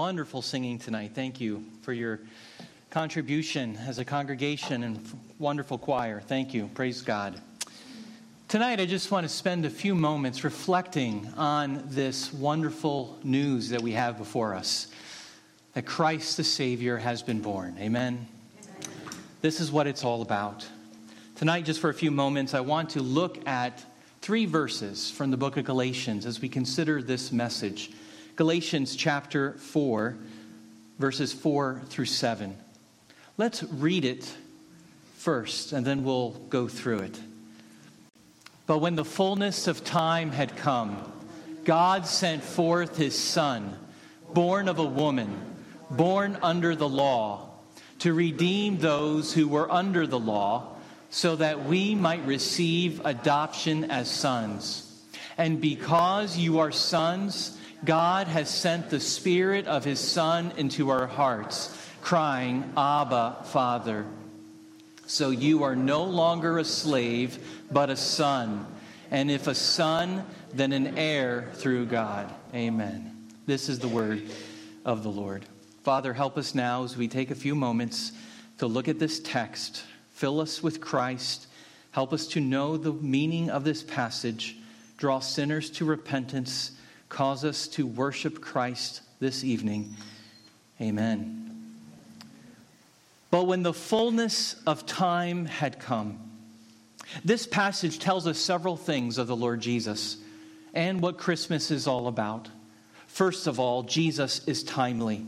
Wonderful singing tonight. Thank you for your contribution as a congregation and wonderful choir. Thank you. Praise God. Tonight, I just want to spend a few moments reflecting on this wonderful news that we have before us that Christ the Savior has been born. Amen. Amen. This is what it's all about. Tonight, just for a few moments, I want to look at three verses from the book of Galatians as we consider this message. Galatians chapter 4, verses 4 through 7. Let's read it first, and then we'll go through it. But when the fullness of time had come, God sent forth his Son, born of a woman, born under the law, to redeem those who were under the law, so that we might receive adoption as sons. And because you are sons, God has sent the Spirit of His Son into our hearts, crying, Abba, Father. So you are no longer a slave, but a son. And if a son, then an heir through God. Amen. This is the word of the Lord. Father, help us now as we take a few moments to look at this text. Fill us with Christ. Help us to know the meaning of this passage. Draw sinners to repentance cause us to worship Christ this evening. Amen. But when the fullness of time had come, this passage tells us several things of the Lord Jesus and what Christmas is all about. First of all, Jesus is timely.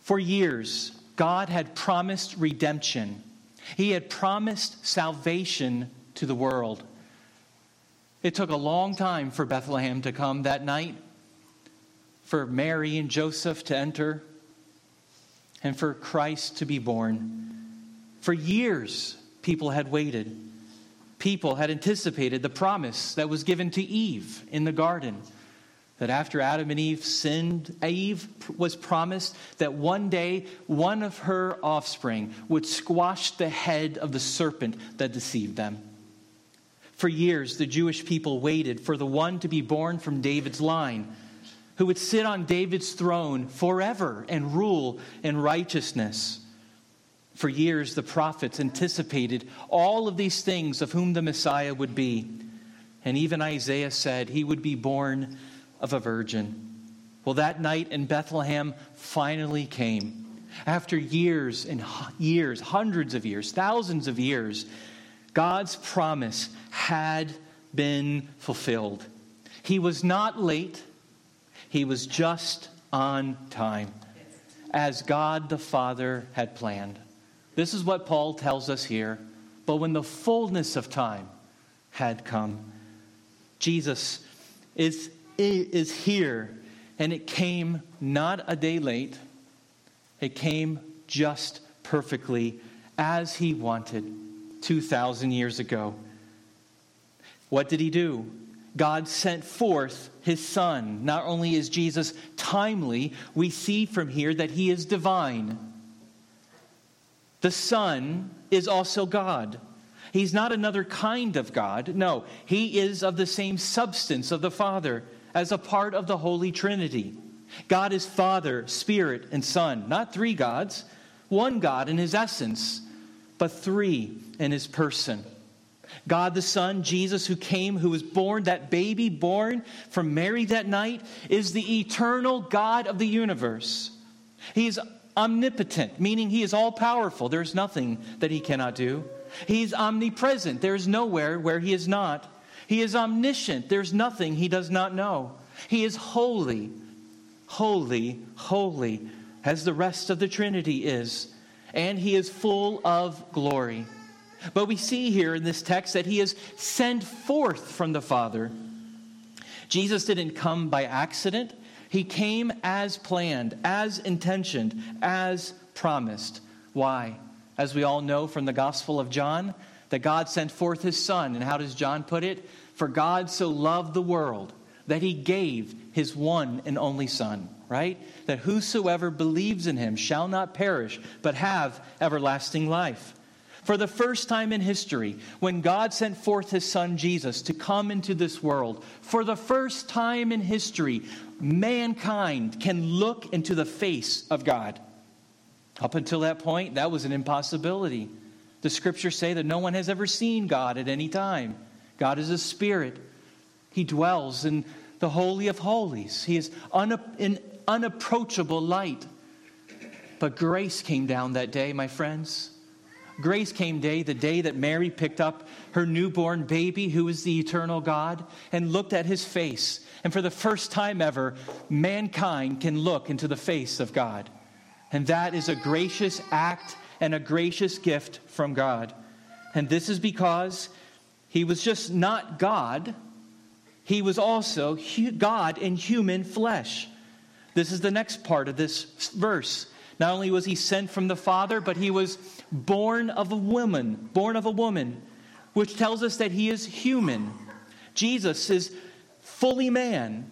For years, God had promised redemption, He had promised salvation to the world. It took a long time for Bethlehem to come that night, for Mary and Joseph to enter, and for Christ to be born. For years, people had waited. People had anticipated the promise that was given to Eve in the garden. That after Adam and Eve sinned, Eve was promised that one day one of her offspring would squash the head of the serpent that deceived them. For years, the Jewish people waited for the one to be born from David's line, who would sit on David's throne forever and rule in righteousness. For years, the prophets anticipated all of these things of whom the Messiah would be. And even Isaiah said he would be born of a virgin. Well, that night in Bethlehem finally came. After years and years, hundreds of years, thousands of years, God's promise had been fulfilled. He was not late, he was just on time, as God the Father had planned. This is what Paul tells us here. But when the fullness of time had come, Jesus is, is here, and it came not a day late, it came just perfectly as he wanted 2,000 years ago. What did he do? God sent forth his son. Not only is Jesus timely, we see from here that he is divine. The Son is also God. He's not another kind of God. No, he is of the same substance of the Father as a part of the Holy Trinity. God is Father, Spirit, and Son. Not three gods, one God in his essence, but three in his person. God the Son, Jesus, who came, who was born, that baby born from Mary that night, is the eternal God of the universe. He is omnipotent, meaning he is all powerful. There's nothing that he cannot do. He's omnipresent. There's nowhere where he is not. He is omniscient. There's nothing he does not know. He is holy, holy, holy, as the rest of the Trinity is. And he is full of glory. But we see here in this text that he is sent forth from the Father. Jesus didn't come by accident, he came as planned, as intentioned, as promised. Why? As we all know from the Gospel of John, that God sent forth his Son. And how does John put it? For God so loved the world that he gave his one and only Son, right? That whosoever believes in him shall not perish, but have everlasting life. For the first time in history, when God sent forth his son Jesus to come into this world, for the first time in history, mankind can look into the face of God. Up until that point, that was an impossibility. The scriptures say that no one has ever seen God at any time. God is a spirit, He dwells in the Holy of Holies, He is in unapproachable light. But grace came down that day, my friends. Grace came day, the day that Mary picked up her newborn baby, who is the eternal God, and looked at his face. And for the first time ever, mankind can look into the face of God. And that is a gracious act and a gracious gift from God. And this is because he was just not God, he was also God in human flesh. This is the next part of this verse. Not only was he sent from the Father, but he was born of a woman, born of a woman, which tells us that he is human. Jesus is fully man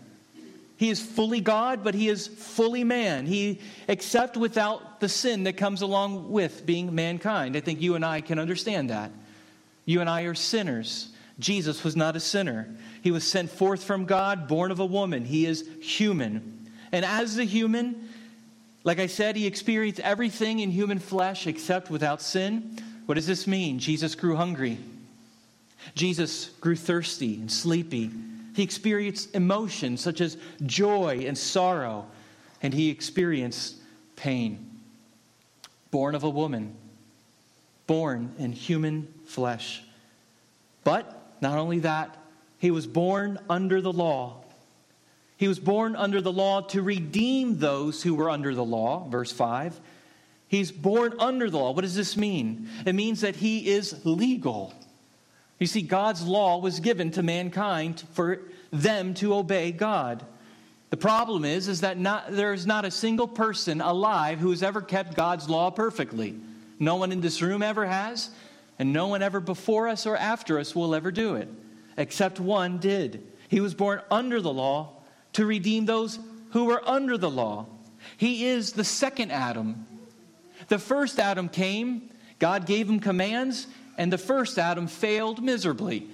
he is fully God, but he is fully man. He, except without the sin that comes along with being mankind. I think you and I can understand that. You and I are sinners. Jesus was not a sinner. He was sent forth from God, born of a woman. He is human. And as a human, like I said, he experienced everything in human flesh except without sin. What does this mean? Jesus grew hungry. Jesus grew thirsty and sleepy. He experienced emotions such as joy and sorrow, and he experienced pain. Born of a woman, born in human flesh. But not only that, he was born under the law. He was born under the law to redeem those who were under the law, verse 5. He's born under the law. What does this mean? It means that he is legal. You see, God's law was given to mankind for them to obey God. The problem is, is that not, there's not a single person alive who has ever kept God's law perfectly. No one in this room ever has, and no one ever before us or after us will ever do it, except one did. He was born under the law to redeem those who were under the law. He is the second Adam. The first Adam came, God gave him commands, and the first Adam failed miserably.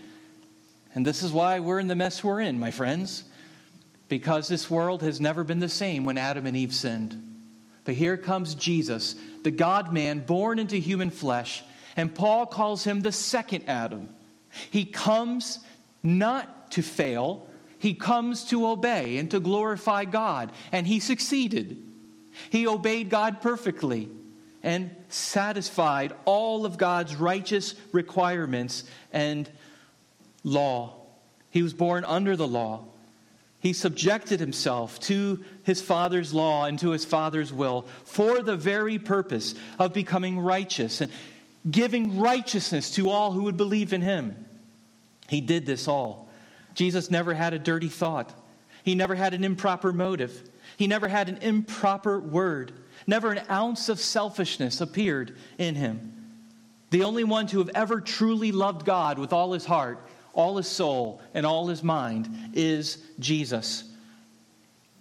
And this is why we're in the mess we're in, my friends, because this world has never been the same when Adam and Eve sinned. But here comes Jesus, the God man born into human flesh, and Paul calls him the second Adam. He comes not to fail, he comes to obey and to glorify God, and he succeeded. He obeyed God perfectly and satisfied all of God's righteous requirements and law. He was born under the law. He subjected himself to his father's law and to his father's will for the very purpose of becoming righteous and giving righteousness to all who would believe in him. He did this all. Jesus never had a dirty thought. He never had an improper motive. He never had an improper word. Never an ounce of selfishness appeared in him. The only one to have ever truly loved God with all his heart, all his soul, and all his mind is Jesus.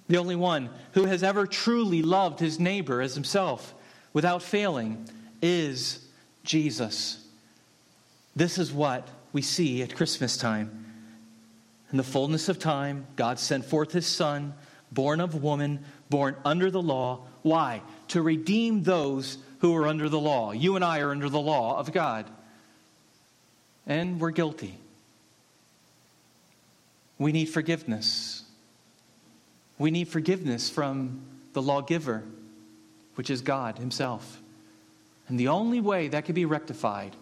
The only one who has ever truly loved his neighbor as himself without failing is Jesus. This is what we see at Christmas time. In the fullness of time, God sent forth his Son, born of woman, born under the law. Why? to redeem those who are under the law. You and I are under the law of God. And we're guilty. We need forgiveness. We need forgiveness from the lawgiver, which is God Himself. And the only way that could be rectified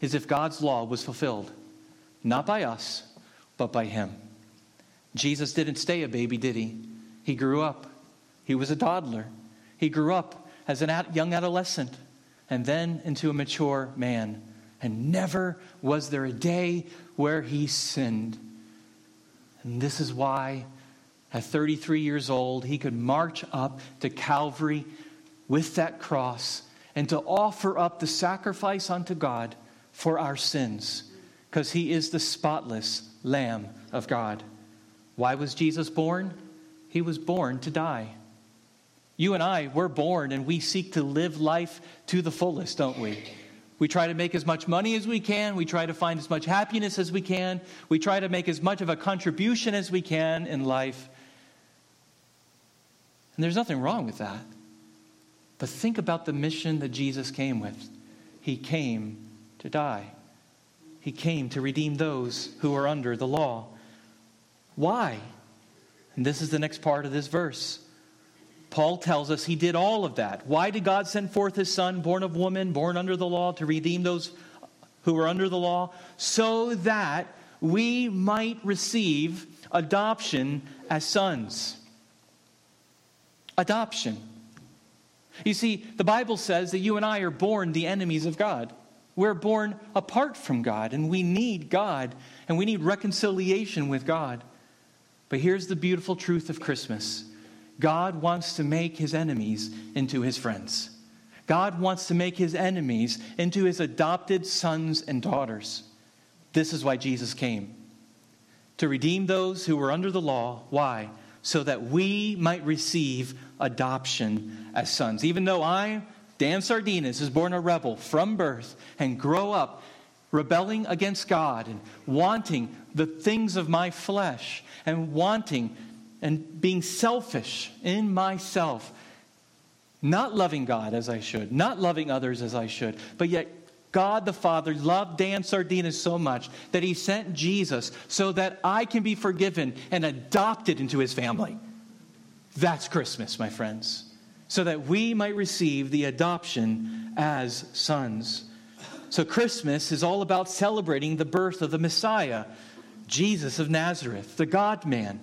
is if God's law was fulfilled, not by us, but by Him. Jesus didn't stay a baby, did He? He grew up, He was a toddler. He grew up as a young adolescent and then into a mature man. And never was there a day where he sinned. And this is why, at 33 years old, he could march up to Calvary with that cross and to offer up the sacrifice unto God for our sins, because he is the spotless Lamb of God. Why was Jesus born? He was born to die. You and I, we're born and we seek to live life to the fullest, don't we? We try to make as much money as we can. We try to find as much happiness as we can. We try to make as much of a contribution as we can in life. And there's nothing wrong with that. But think about the mission that Jesus came with. He came to die, He came to redeem those who are under the law. Why? And this is the next part of this verse. Paul tells us he did all of that. Why did God send forth his son, born of woman, born under the law, to redeem those who were under the law? So that we might receive adoption as sons. Adoption. You see, the Bible says that you and I are born the enemies of God. We're born apart from God, and we need God, and we need reconciliation with God. But here's the beautiful truth of Christmas God wants to make his enemies into his friends. God wants to make his enemies into his adopted sons and daughters. This is why Jesus came to redeem those who were under the law. Why? So that we might receive adoption as sons. Even though I, Dan Sardinas, is born a rebel from birth and grow up rebelling against God and wanting the things of my flesh and wanting and being selfish in myself, not loving God as I should, not loving others as I should, but yet God the Father loved Dan Sardinas so much that he sent Jesus so that I can be forgiven and adopted into his family. That's Christmas, my friends, so that we might receive the adoption as sons. So, Christmas is all about celebrating the birth of the Messiah, Jesus of Nazareth, the God man.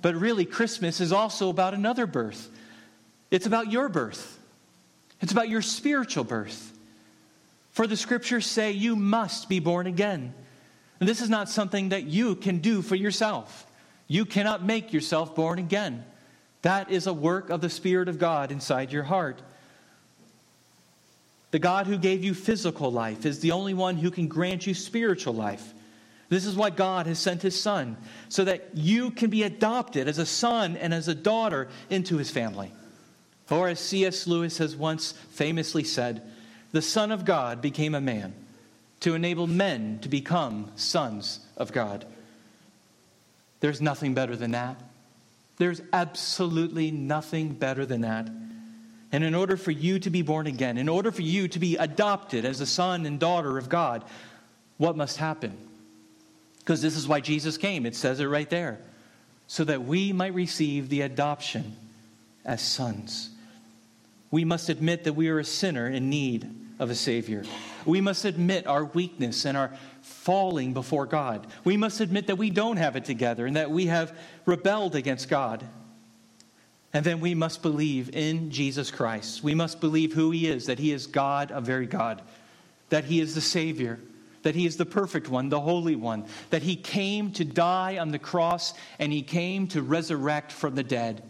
But really, Christmas is also about another birth. It's about your birth, it's about your spiritual birth. For the scriptures say you must be born again. And this is not something that you can do for yourself. You cannot make yourself born again. That is a work of the Spirit of God inside your heart. The God who gave you physical life is the only one who can grant you spiritual life. This is why God has sent his son, so that you can be adopted as a son and as a daughter into his family. Or, as C.S. Lewis has once famously said, the Son of God became a man to enable men to become sons of God. There's nothing better than that. There's absolutely nothing better than that. And in order for you to be born again, in order for you to be adopted as a son and daughter of God, what must happen? Because this is why Jesus came. It says it right there. So that we might receive the adoption as sons. We must admit that we are a sinner in need of a Savior. We must admit our weakness and our falling before God. We must admit that we don't have it together and that we have rebelled against God. And then we must believe in Jesus Christ. We must believe who He is, that He is God, a very God, that He is the Savior, that he is the perfect one, the holy one, that he came to die on the cross and he came to resurrect from the dead.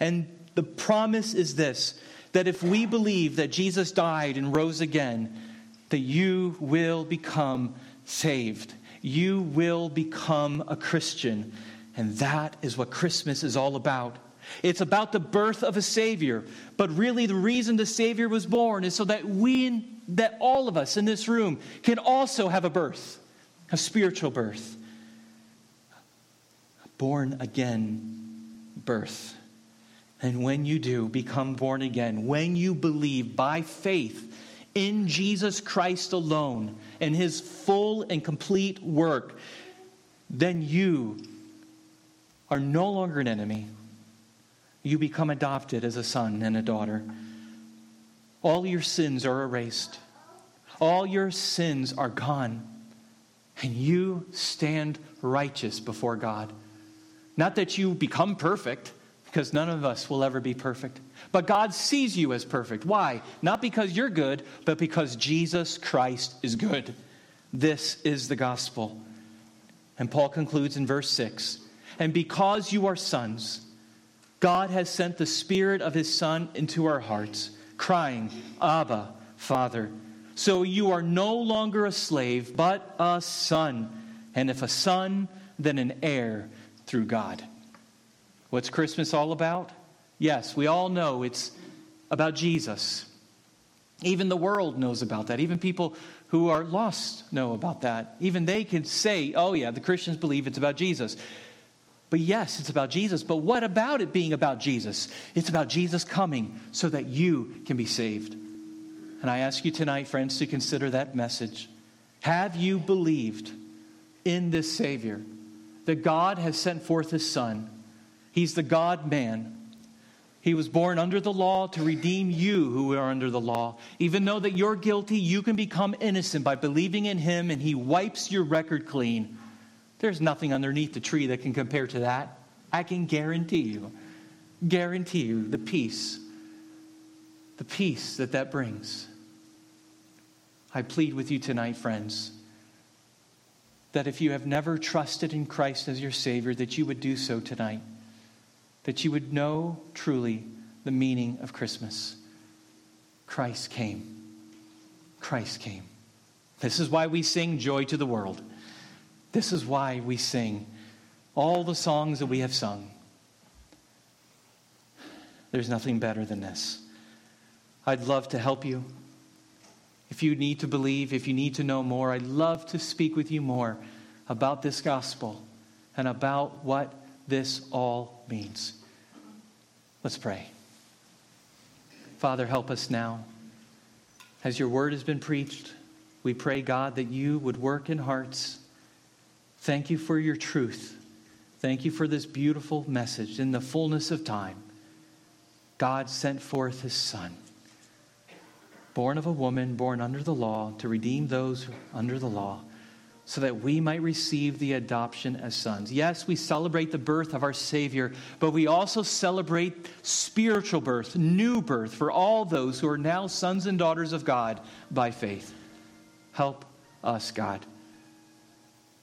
And the promise is this that if we believe that Jesus died and rose again, that you will become saved. You will become a Christian. And that is what Christmas is all about. It's about the birth of a Savior. But really, the reason the Savior was born is so that we that all of us in this room can also have a birth, a spiritual birth, a born again birth. And when you do become born again, when you believe by faith in Jesus Christ alone and his full and complete work, then you are no longer an enemy. You become adopted as a son and a daughter. All your sins are erased, all your sins are gone, and you stand righteous before God. Not that you become perfect, because none of us will ever be perfect. But God sees you as perfect. Why? Not because you're good, but because Jesus Christ is good. This is the gospel. And Paul concludes in verse 6 And because you are sons, God has sent the Spirit of His Son into our hearts crying, Abba, Father. So you are no longer a slave, but a son. And if a son, then an heir through God. What's Christmas all about? Yes, we all know it's about Jesus. Even the world knows about that. Even people who are lost know about that. Even they can say, oh, yeah, the Christians believe it's about Jesus. But yes, it's about Jesus. But what about it being about Jesus? It's about Jesus coming so that you can be saved. And I ask you tonight, friends, to consider that message. Have you believed in this Savior? That God has sent forth His Son. He's the God man he was born under the law to redeem you who are under the law. Even though that you're guilty, you can become innocent by believing in him and he wipes your record clean. There's nothing underneath the tree that can compare to that. I can guarantee you, guarantee you the peace, the peace that that brings. I plead with you tonight, friends, that if you have never trusted in Christ as your Savior, that you would do so tonight that you would know truly the meaning of Christmas. Christ came. Christ came. This is why we sing Joy to the World. This is why we sing all the songs that we have sung. There's nothing better than this. I'd love to help you. If you need to believe, if you need to know more, I'd love to speak with you more about this gospel and about what this all means. Let's pray. Father, help us now. As your word has been preached, we pray, God, that you would work in hearts. Thank you for your truth. Thank you for this beautiful message. In the fullness of time, God sent forth his Son, born of a woman, born under the law, to redeem those under the law so that we might receive the adoption as sons. Yes, we celebrate the birth of our Savior, but we also celebrate spiritual birth, new birth for all those who are now sons and daughters of God by faith. Help us, God,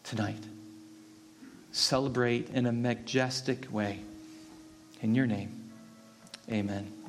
tonight. Celebrate in a majestic way. In your name, amen.